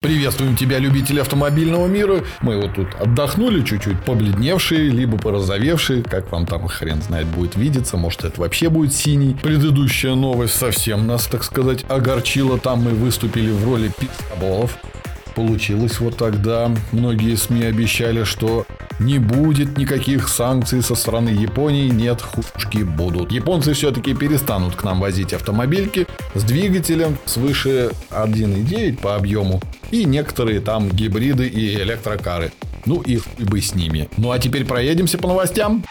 Приветствуем тебя, любители автомобильного мира. Мы вот тут отдохнули чуть-чуть, побледневшие, либо порозовевшие. Как вам там хрен знает будет видеться. Может, это вообще будет синий. Предыдущая новость совсем нас, так сказать, огорчила. Там мы выступили в роли пи***болов. Получилось вот тогда. Многие СМИ обещали, что не будет никаких санкций со стороны Японии, нет, хушки будут. Японцы все-таки перестанут к нам возить автомобильки с двигателем свыше 1,9 по объему и некоторые там гибриды и электрокары. Ну и бы с ними. Ну а теперь проедемся по новостям.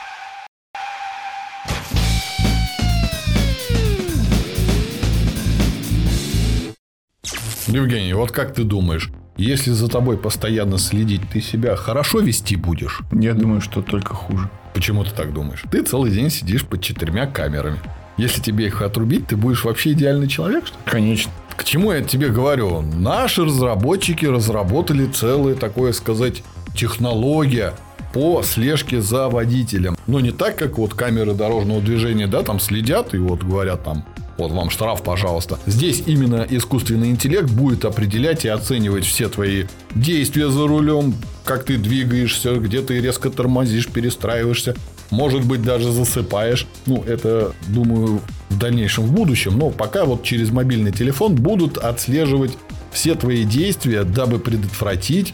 Евгений, вот как ты думаешь, если за тобой постоянно следить, ты себя хорошо вести будешь? Я думаю, что только хуже. Почему ты так думаешь? Ты целый день сидишь под четырьмя камерами. Если тебе их отрубить, ты будешь вообще идеальный человек, что ли? Конечно. К чему я тебе говорю? Наши разработчики разработали целое такое сказать технология по слежке за водителем. Но не так, как вот камеры дорожного движения, да, там следят и вот говорят там, вот вам штраф, пожалуйста. Здесь именно искусственный интеллект будет определять и оценивать все твои действия за рулем, как ты двигаешься, где ты резко тормозишь, перестраиваешься. Может быть, даже засыпаешь. Ну, это, думаю, в дальнейшем в будущем. Но пока вот через мобильный телефон будут отслеживать все твои действия, дабы предотвратить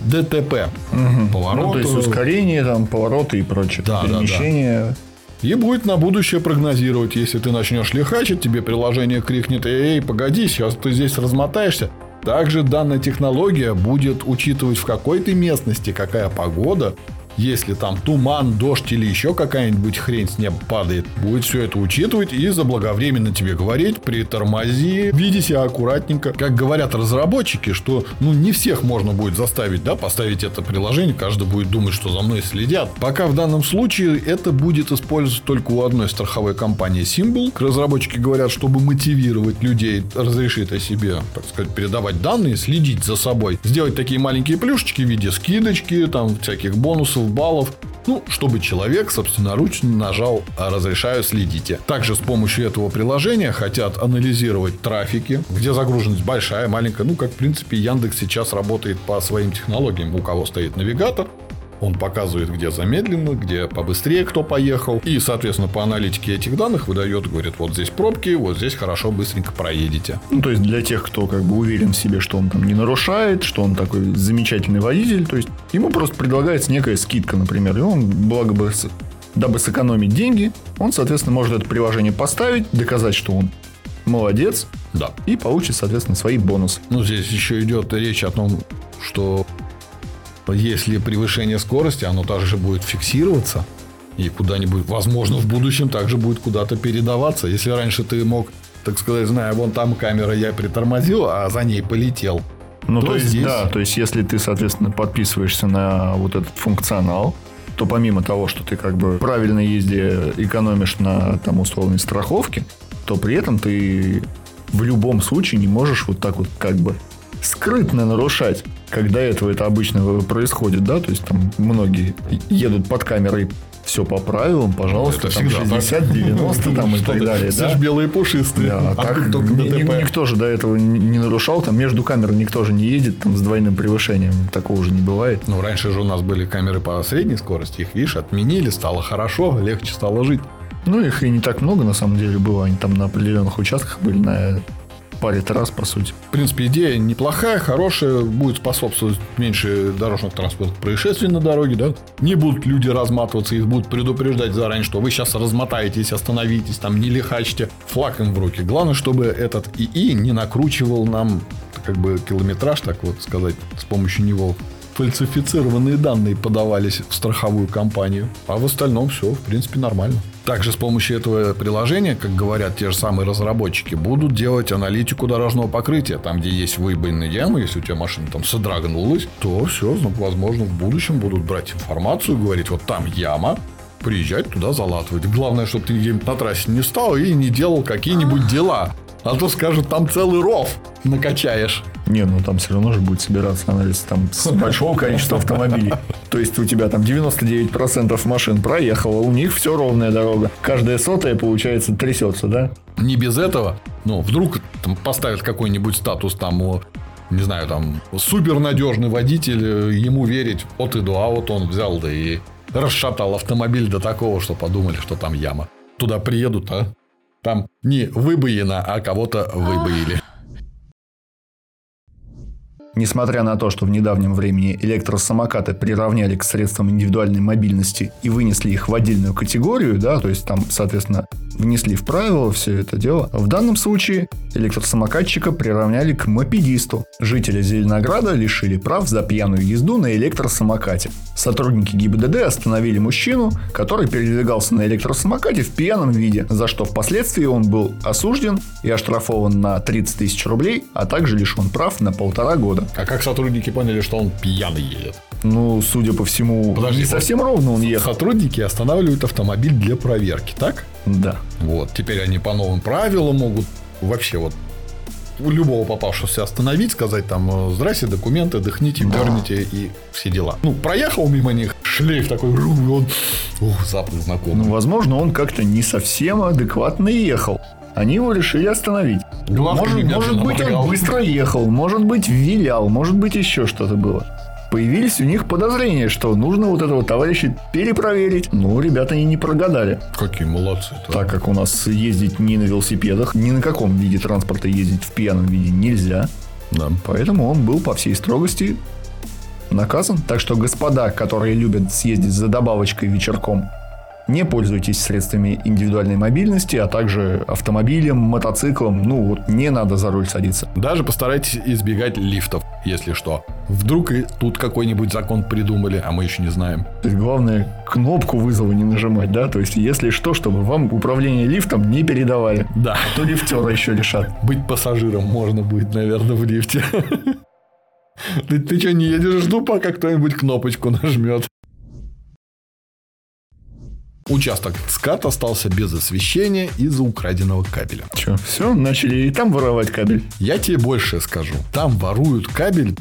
ДТП. Угу. Поворот. Ну, то есть ускорение, там, повороты и прочее. Да, перемещение. Да, да. И будет на будущее прогнозировать. Если ты начнешь лихачить, тебе приложение крикнет «Эй, погоди, сейчас ты здесь размотаешься». Также данная технология будет учитывать в какой то местности, какая погода, если там туман, дождь или еще какая-нибудь хрень с неба падает, будет все это учитывать и заблаговременно тебе говорить, притормози, веди себя аккуратненько. Как говорят разработчики, что ну не всех можно будет заставить, да, поставить это приложение, каждый будет думать, что за мной следят. Пока в данном случае это будет использоваться только у одной страховой компании Symbol. Разработчики говорят, чтобы мотивировать людей разрешить о себе, так сказать, передавать данные, следить за собой, сделать такие маленькие плюшечки в виде скидочки, там всяких бонусов, баллов. Ну, чтобы человек собственноручно нажал «Разрешаю, следите». Также с помощью этого приложения хотят анализировать трафики, где загруженность большая, маленькая. Ну, как, в принципе, Яндекс сейчас работает по своим технологиям. У кого стоит навигатор, он показывает, где замедленно, где побыстрее кто поехал. И, соответственно, по аналитике этих данных выдает, говорит, вот здесь пробки, вот здесь хорошо, быстренько проедете. Ну, то есть, для тех, кто как бы уверен в себе, что он там не нарушает, что он такой замечательный водитель, то есть, ему просто предлагается некая скидка, например, и он, благо бы, дабы сэкономить деньги, он, соответственно, может это приложение поставить, доказать, что он молодец, да. и получит, соответственно, свои бонусы. Ну, здесь еще идет речь о том, что если превышение скорости, оно также будет фиксироваться. И куда-нибудь, возможно, в будущем также будет куда-то передаваться. Если раньше ты мог, так сказать, зная, вон там камера, я притормозил, а за ней полетел. Ну, то, то есть, здесь... да, то есть, если ты, соответственно, подписываешься на вот этот функционал, то помимо того, что ты как бы правильно езде экономишь на там условной страховке, то при этом ты в любом случае не можешь вот так вот как бы скрытно нарушать когда этого это обычно происходит, да, то есть там многие едут под камерой все по правилам, пожалуйста, это там 60, 90 там и так далее. Все же белые пушистые. Да, а так никто же до этого не нарушал, там между камер никто же не едет там с двойным превышением, такого же не бывает. Ну, раньше же у нас были камеры по средней скорости, их, видишь, отменили, стало хорошо, легче стало жить. Ну, их и не так много, на самом деле, было. Они там на определенных участках были, на паре раз, по сути. В принципе, идея неплохая, хорошая, будет способствовать меньше дорожных транспортных происшествий на дороге, да. Не будут люди разматываться, их будут предупреждать заранее, что вы сейчас размотаетесь, остановитесь, там не лихачьте, флаг им в руки. Главное, чтобы этот ИИ не накручивал нам как бы километраж, так вот сказать, с помощью него фальсифицированные данные подавались в страховую компанию. А в остальном все, в принципе, нормально. Также с помощью этого приложения, как говорят те же самые разработчики, будут делать аналитику дорожного покрытия. Там, где есть выбоинные ямы, если у тебя машина там содрогнулась, то все, возможно, в будущем будут брать информацию, говорить, вот там яма, приезжать туда залатывать. Главное, чтобы ты где-нибудь на трассе не стал и не делал какие-нибудь дела. А то скажут, там целый ров накачаешь. Не, ну там все равно же будет собираться анализ там с большого количества автомобилей. То есть у тебя там 99% машин проехало, у них все ровная дорога. Каждая сотая, получается, трясется, да? Не без этого. Ну, вдруг там поставят какой-нибудь статус там у не знаю, там, супернадежный водитель, ему верить от и до, а вот он взял, да и расшатал автомобиль до такого, что подумали, что там яма. Туда приедут, а там не выбоина, а кого-то выбоили. Несмотря на то, что в недавнем времени электросамокаты приравняли к средствам индивидуальной мобильности и вынесли их в отдельную категорию, да, то есть там, соответственно, внесли в правила все это дело, в данном случае электросамокатчика приравняли к мопедисту. Жители Зеленограда лишили прав за пьяную езду на электросамокате. Сотрудники ГИБДД остановили мужчину, который передвигался на электросамокате в пьяном виде, за что впоследствии он был осужден и оштрафован на 30 тысяч рублей, а также лишен прав на полтора года. А как сотрудники поняли, что он пьяный едет? Ну, судя по всему, Подожди, не совсем ровно он ехал. Сотрудники останавливают автомобиль для проверки, так? Да. Вот. Теперь они по новым правилам могут вообще вот любого попавшегося остановить, сказать там, здрасте, документы, дыхните, дерните и все дела. Ну, проехал мимо них, шлейф такой, он, ух, запах знакомый. Ну, возможно, он как-то не совсем адекватно ехал. Они его решили остановить. Главками может, может быть, он быстро ехал, может быть, вилял, может быть, еще что-то было. Появились у них подозрения, что нужно вот этого товарища перепроверить. Ну, ребята они не прогадали. Какие молодцы. Так как у нас ездить ни на велосипедах, ни на каком виде транспорта ездить в пьяном виде нельзя. Да. Поэтому он был по всей строгости наказан. Так что господа, которые любят съездить за добавочкой вечерком, не пользуйтесь средствами индивидуальной мобильности, а также автомобилем, мотоциклом. Ну вот не надо за руль садиться. Даже постарайтесь избегать лифтов, если что. Вдруг и тут какой-нибудь закон придумали, а мы еще не знаем. То есть главное кнопку вызова не нажимать, да? То есть если что, чтобы вам управление лифтом не передавали. Да. А то лифтера еще лишат. Быть пассажиром можно будет, наверное, в лифте. Ты, ты что, не едешь? Жду, пока кто-нибудь кнопочку нажмет. Участок СКАТ остался без освещения из-за украденного кабеля. Че, все, начали и там воровать кабель. Я тебе больше скажу. Там воруют кабель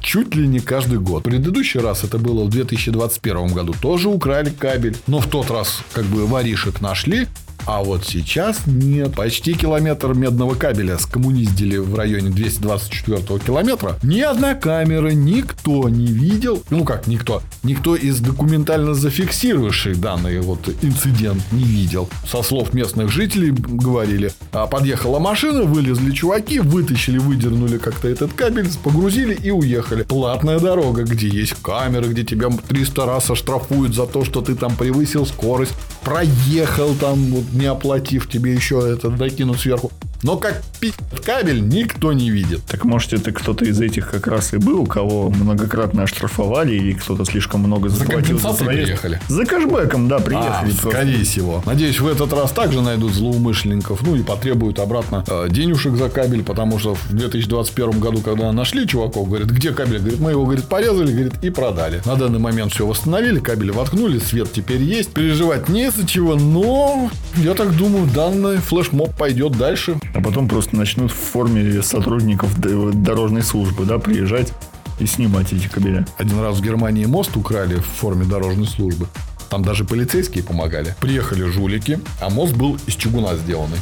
чуть ли не каждый год. В предыдущий раз это было в 2021 году. Тоже украли кабель. Но в тот раз как бы воришек нашли, а вот сейчас нет. Почти километр медного кабеля скоммуниздили в районе 224 километра. Ни одна камера, никто не видел. Ну как никто? Никто из документально зафиксировавших данный вот инцидент не видел. Со слов местных жителей говорили, а подъехала машина, вылезли чуваки, вытащили, выдернули как-то этот кабель, погрузили и уехали. Платная дорога, где есть камеры, где тебя 300 раз оштрафуют за то, что ты там превысил скорость, проехал там вот не оплатив, тебе еще это докинут сверху. Но как пить кабель никто не видит. Так может это кто-то из этих как раз и был, кого многократно оштрафовали или кто-то слишком много За заплатил за компенсацией проезд. приехали. За кэшбэком, да, А, приехали. просто. скорее всего. Надеюсь, в этот раз также найдут злоумышленников, ну и потребуют обратно э, денежек за кабель, потому что в 2021 году, когда нашли чуваков, говорит, где кабель? Говорит, мы его, говорит, порезали, говорит, и продали. На данный момент все восстановили, кабель воткнули, свет теперь есть. Переживать не из-за чего, но я так думаю, данный флешмоб пойдет дальше. А потом просто начнут в форме сотрудников дорожной службы, да, приезжать и снимать эти кабеля. Один раз в Германии мост украли в форме дорожной службы. Там даже полицейские помогали. Приехали жулики, а мост был из чугуна сделанный.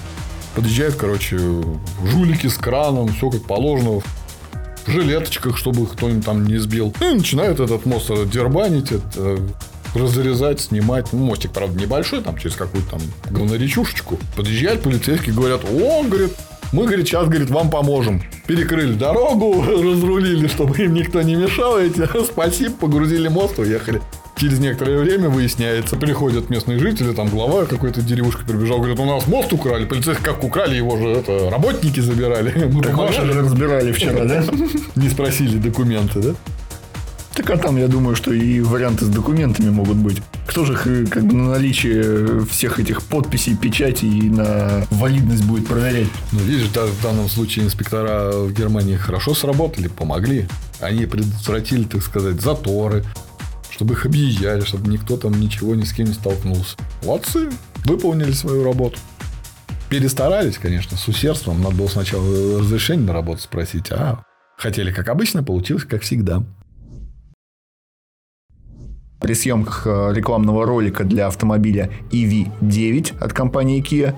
Подъезжают, короче, жулики с краном, все как положено. В жилеточках, чтобы кто-нибудь там не сбил. И начинают этот мост дербанить, это, разрезать, снимать. Ну, мостик, правда, небольшой, там через какую-то там говноречушечку. Подъезжают полицейские, говорят, о, говорит, мы, говорит, сейчас, говорит, вам поможем. Перекрыли дорогу, разрулили, чтобы им никто не мешал. Эти, спасибо, погрузили мост, уехали. Через некоторое время выясняется, приходят местные жители, там глава какой-то деревушки прибежал, говорит, у нас мост украли, полицейские как украли, его же это, работники забирали. Мы Так ваши разбирали вчера, да? Не спросили документы, да? Так а там, я думаю, что и варианты с документами могут быть. Кто же их э, как бы на наличие всех этих подписей, печатей и на валидность будет проверять? Ну, видишь, да, в данном случае инспектора в Германии хорошо сработали, помогли. Они предотвратили, так сказать, заторы, чтобы их объезжали, чтобы никто там ничего ни с кем не столкнулся. Молодцы, выполнили свою работу. Перестарались, конечно, с усердством. Надо было сначала разрешение на работу спросить, а хотели как обычно, получилось как всегда. При съемках э, рекламного ролика для автомобиля EV9 от компании Kia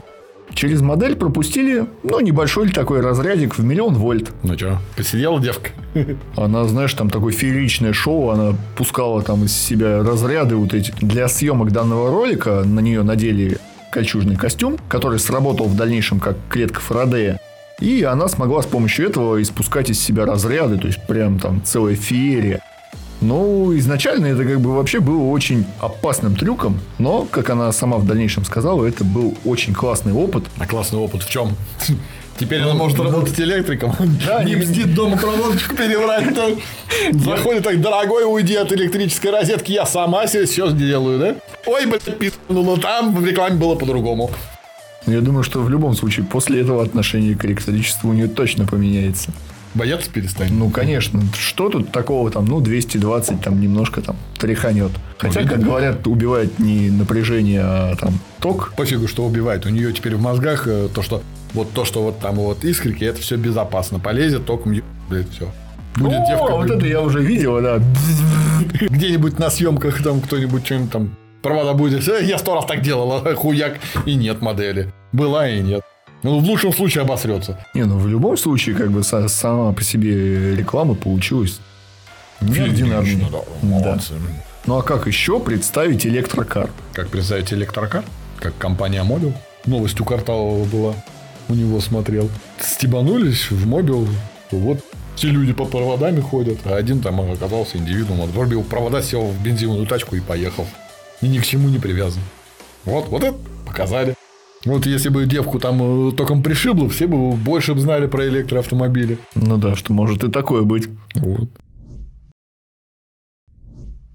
через модель пропустили, ну, небольшой такой разрядик в миллион вольт. Ну что, посидела девка? Она, знаешь, там такое фееричное шоу, она пускала там из себя разряды вот эти. Для съемок данного ролика на нее надели кольчужный костюм, который сработал в дальнейшем как клетка Фарадея. И она смогла с помощью этого испускать из себя разряды, то есть прям там целая феерия. Ну, изначально это как бы вообще было очень опасным трюком, но, как она сама в дальнейшем сказала, это был очень классный опыт. А классный опыт в чем? Теперь она может работать электриком. Да, не мстит дома проводочку перебрать. Заходит так, дорогой, уйди от электрической розетки, я сама себе все сделаю, да? Ой, блядь, пизнула, там в рекламе было по-другому. Я думаю, что в любом случае после этого отношение к электричеству у нее точно поменяется. Бояться перестанет. Ну, конечно. Что тут такого там, ну, 220 там немножко там тряханет. Хотя, как говорят, убивает не напряжение, а там ток. Пофигу, что убивает. У нее теперь в мозгах э, то, что вот то, что вот там вот искрики, это все безопасно. Полезет током, блядь, все. Будет О, девка. Вот это я уже видел, да. Где-нибудь на съемках там кто-нибудь что-нибудь там провода будет. «Э, я сто раз так делал, хуяк. И нет модели. Была и нет. Ну, в лучшем случае обосрется. Не, ну в любом случае, как бы сама по себе реклама получилась неординарной. Да, да. Ну а как еще представить электрокар? Как представить электрокар? Как компания Mobil. Новость у Карталова была. У него смотрел. Стебанулись в Mobil. Вот все люди по проводами ходят, а один там оказался индивидуум. Отрубил провода, сел в бензиновую тачку и поехал. И ни к чему не привязан. Вот, вот это показали. Вот если бы девку там э, током пришибло, все бы больше бы знали про электроавтомобили. Ну да, что может и такое быть. Вот.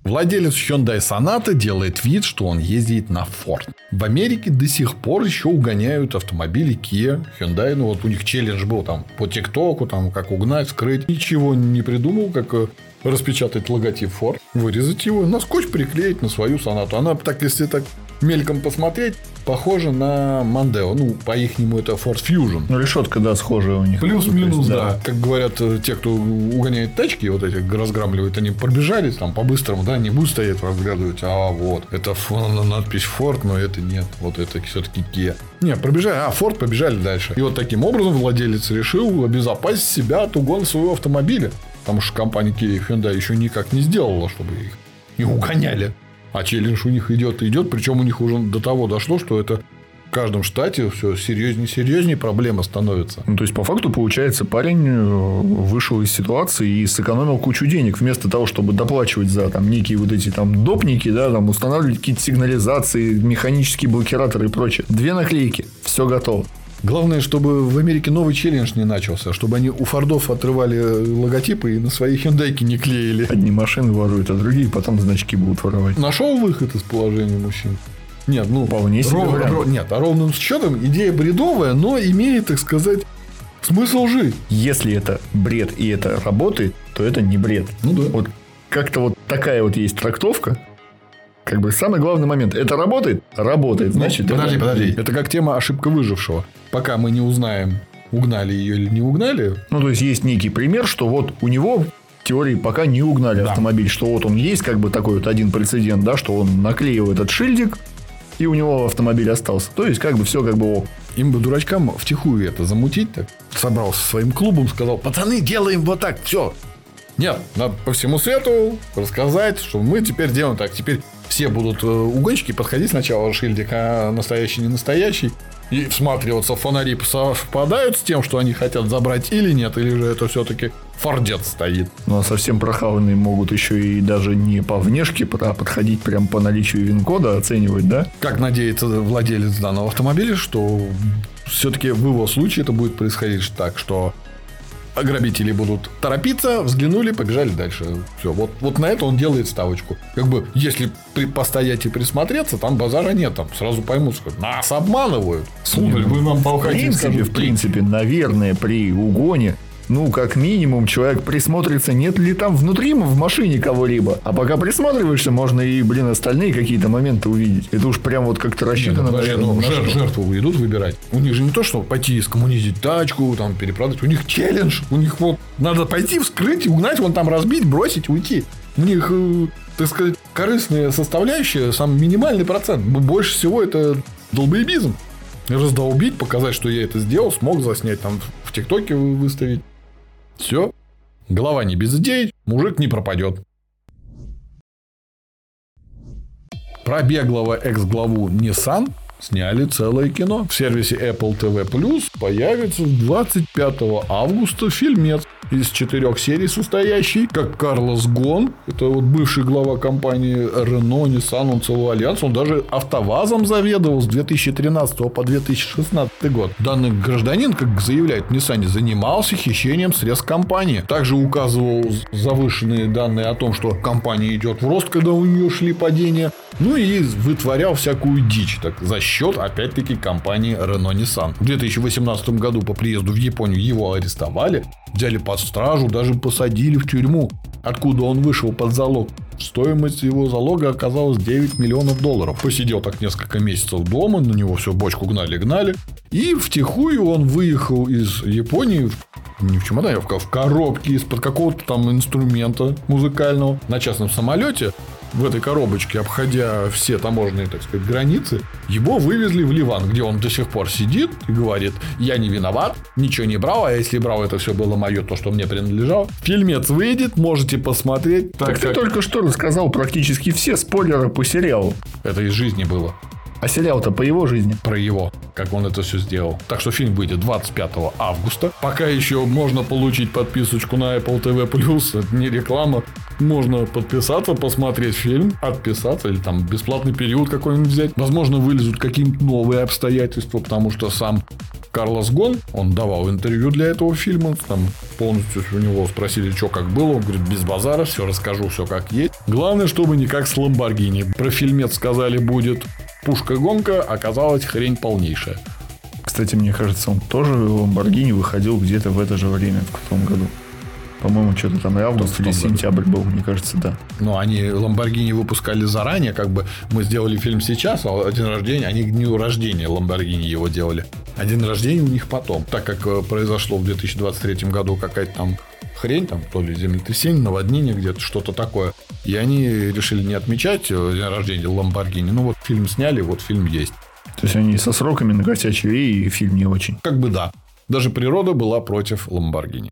Владелец Hyundai Sonata делает вид, что он ездит на Ford. В Америке до сих пор еще угоняют автомобили Kia, Hyundai. Ну вот у них челлендж был там по ТикТоку, там как угнать, скрыть. Ничего не придумал, как э, распечатать логотип Ford, вырезать его, на скотч приклеить на свою Sonata. Она так, если так мельком посмотреть, похоже на Мандео. Ну, по-ихнему это Ford Fusion. Ну, решетка, да, схожая у них. Плюс-минус, да. да. Как говорят э, те, кто угоняет тачки, вот эти разграмливают, они пробежались там по-быстрому, да, не будут стоять разглядывать, а вот, это надпись Ford, но это нет, вот это все-таки Kia. Не, пробежали, а, Ford побежали дальше. И вот таким образом владелец решил обезопасить себя от угона своего автомобиля. Потому что компания Kia и Hyundai еще никак не сделала, чтобы их не угоняли. А челлендж у них идет и идет, причем у них уже до того дошло, что это в каждом штате все серьезнее и серьезнее проблема становится. Ну, то есть, по факту, получается, парень э, вышел из ситуации и сэкономил кучу денег. Вместо того, чтобы доплачивать за там некие вот эти там допники, да, там устанавливать какие-то сигнализации, механические блокираторы и прочее. Две наклейки. Все готово. Главное, чтобы в Америке новый челлендж не начался, чтобы они у Фордов отрывали логотипы и на свои хендайки не клеили. Одни машины воруют, а другие потом значки будут воровать. Нашел выход из положения мужчин? Нет, ну, вполне себе ров, ров, Нет, а ровным счетом идея бредовая, но имеет, так сказать, смысл жить. Если это бред и это работает, то это не бред. Ну да. Вот как-то вот такая вот есть трактовка, как бы самый главный момент. Это работает? Работает. Значит, ну, подожди, это... подожди. Это как тема ошибка выжившего. Пока мы не узнаем, угнали ее или не угнали. Ну, то есть, есть некий пример, что вот у него в теории пока не угнали да. автомобиль, что вот он есть как бы такой вот один прецедент, да, что он наклеил этот шильдик, и у него автомобиль остался. То есть, как бы все как бы ок. Им бы дурачкам втихую это замутить так. Собрался со своим клубом, сказал, пацаны, делаем вот так, все. Нет, надо по всему свету рассказать, что мы теперь делаем так. Теперь все будут э, угонщики подходить сначала шильдик, а настоящий, не настоящий. И всматриваться, фонари совпадают с тем, что они хотят забрать или нет, или же это все-таки фордец стоит. Ну, а совсем прохаванные могут еще и даже не по внешке, а подходить прям по наличию вин-кода, оценивать, да? Как надеется владелец данного автомобиля, что все-таки в его случае это будет происходить так, что грабители будут торопиться, взглянули, побежали дальше. Все, вот, вот на это он делает ставочку. Как бы, если при, постоять и присмотреться, там базара нет, там сразу поймут, что нас обманывают. Сударь, вы нам в принципе, в принципе, наверное, при угоне ну, как минимум, человек присмотрится, нет ли там внутри в машине кого-либо. А пока присматриваешься, можно и, блин, остальные какие-то моменты увидеть. Это уж прям вот как-то рассчитано. Нет, подожди, ну, жертв, жертву идут выбирать. У них же не то, что пойти скоммунизить тачку, там, перепродать. У них челлендж. У них вот надо пойти, вскрыть, угнать, вон там разбить, бросить, уйти. У них, э, так сказать, корыстная составляющая, сам минимальный процент. Больше всего это долбоебизм. раздолбить, показать, что я это сделал, смог заснять там в ТикТоке выставить. Все. Голова не без идей, мужик не пропадет. Про беглого экс-главу Nissan сняли целое кино. В сервисе Apple TV Plus появится 25 августа фильмец из четырех серий состоящий, как Карлос Гон, это вот бывший глава компании Renault, Nissan, он целый альянс, он даже автовазом заведовал с 2013 по 2016 год. Данный гражданин, как заявляет Nissan, занимался хищением средств компании. Также указывал завышенные данные о том, что компания идет в рост, когда у нее шли падения. Ну и вытворял всякую дичь так, за счет, опять-таки, компании Renault Nissan. В 2018 году по приезду в Японию его арестовали, взяли под стражу, даже посадили в тюрьму, откуда он вышел под залог. Стоимость его залога оказалась 9 миллионов долларов. Посидел так несколько месяцев дома, на него все бочку гнали-гнали. И втихую он выехал из Японии не в чемодане, а в коробке из-под какого-то там инструмента музыкального на частном самолете в этой коробочке, обходя все таможенные, так сказать, границы, его вывезли в Ливан, где он до сих пор сидит и говорит, я не виноват, ничего не брал, а если брал, это все было мое, то, что мне принадлежало. Фильмец выйдет, можете посмотреть. Так, так ты только что рассказал практически все спойлеры по сериалу. Это из жизни было. А сериал-то по его жизни? Про его, как он это все сделал. Так что фильм выйдет 25 августа. Пока еще можно получить подписочку на Apple TV+, это не реклама. Можно подписаться, посмотреть фильм, отписаться или там бесплатный период какой-нибудь взять. Возможно, вылезут какие-нибудь новые обстоятельства, потому что сам Карлос Гон, он давал интервью для этого фильма, там полностью у него спросили, что как было, он говорит, без базара, все расскажу, все как есть. Главное, чтобы не как с Ламборгини. Про фильмец сказали будет пушка-гонка оказалась хрень полнейшая. Кстати, мне кажется, он тоже в Ламборгини выходил где-то в это же время, в том году. По-моему, что-то там и август или сентябрь был, мне кажется, да. Ну, они Ламборгини выпускали заранее, как бы мы сделали фильм сейчас, а день рождения, они к дню рождения Ламборгини его делали. А день рождения у них потом. Так как э, произошло в 2023 году какая-то там хрень, там то ли землетрясение, наводнение где-то, что-то такое. И они решили не отмечать э, день рождения Ламборгини. Ну вот фильм сняли, вот фильм есть. То есть они со сроками накосячили и фильм не очень. Как бы да. Даже природа была против Ламборгини.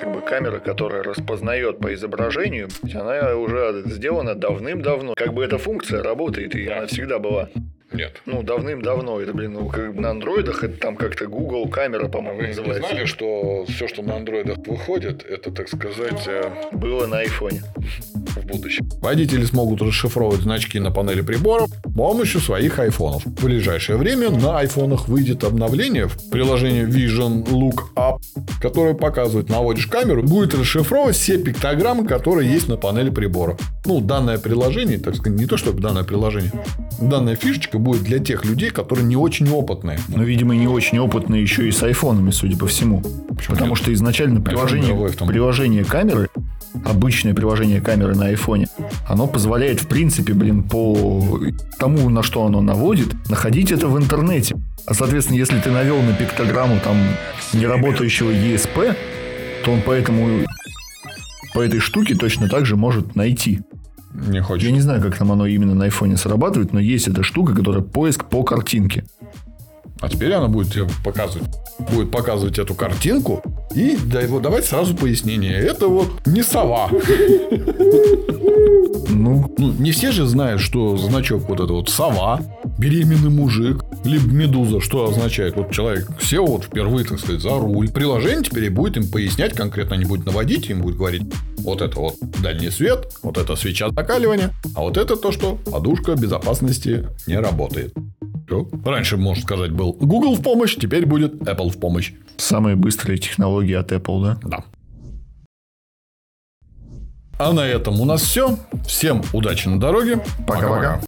Как бы камера, которая распознает по изображению, она уже сделана давным-давно. Как бы эта функция работает, и она всегда была. Нет. Ну, давным-давно. Это, блин, ну, как на андроидах это там как-то Google камера, по-моему, Вы называется. Вы знали, что все, что на андроидах выходит, это, так сказать... Э, Было на айфоне. В будущем. Водители смогут расшифровывать значки на панели приборов с помощью своих айфонов. В ближайшее время на айфонах выйдет обновление в приложении Vision Lookup, которое показывает, наводишь камеру, будет расшифровывать все пиктограммы, которые есть на панели прибора. Ну, данное приложение, так сказать, не то чтобы данное приложение, данная фишечка будет для тех людей, которые не очень опытные. Но, видимо, не очень опытные еще и с айфонами, судя по всему. Почему Потому нет? что изначально приложение, приложение камеры, обычное приложение камеры на айфоне, оно позволяет, в принципе, блин, по тому, на что оно наводит, находить это в интернете. А, соответственно, если ты навел на пиктограмму там неработающего ESP, то он поэтому по этой штуке точно так же может найти. Не хочешь. Я не знаю, как там оно именно на айфоне срабатывает, но есть эта штука, которая поиск по картинке. А теперь она будет тебе показывать, будет показывать эту картинку и давать сразу пояснение. Это вот не сова. Ну, ну, не все же знают, что значок вот это вот сова, беременный мужик, либо медуза, что означает. Вот человек сел вот впервые, так сказать, за руль. Приложение теперь будет им пояснять конкретно, не будет наводить, им будет говорить, вот это вот дальний свет, вот это свеча закаливания, а вот это то, что подушка безопасности не работает. Все. Раньше, можно сказать, был Google в помощь, теперь будет Apple в помощь. Самые быстрые технологии от Apple, да? Да. А на этом у нас все. Всем удачи на дороге. Пока-пока.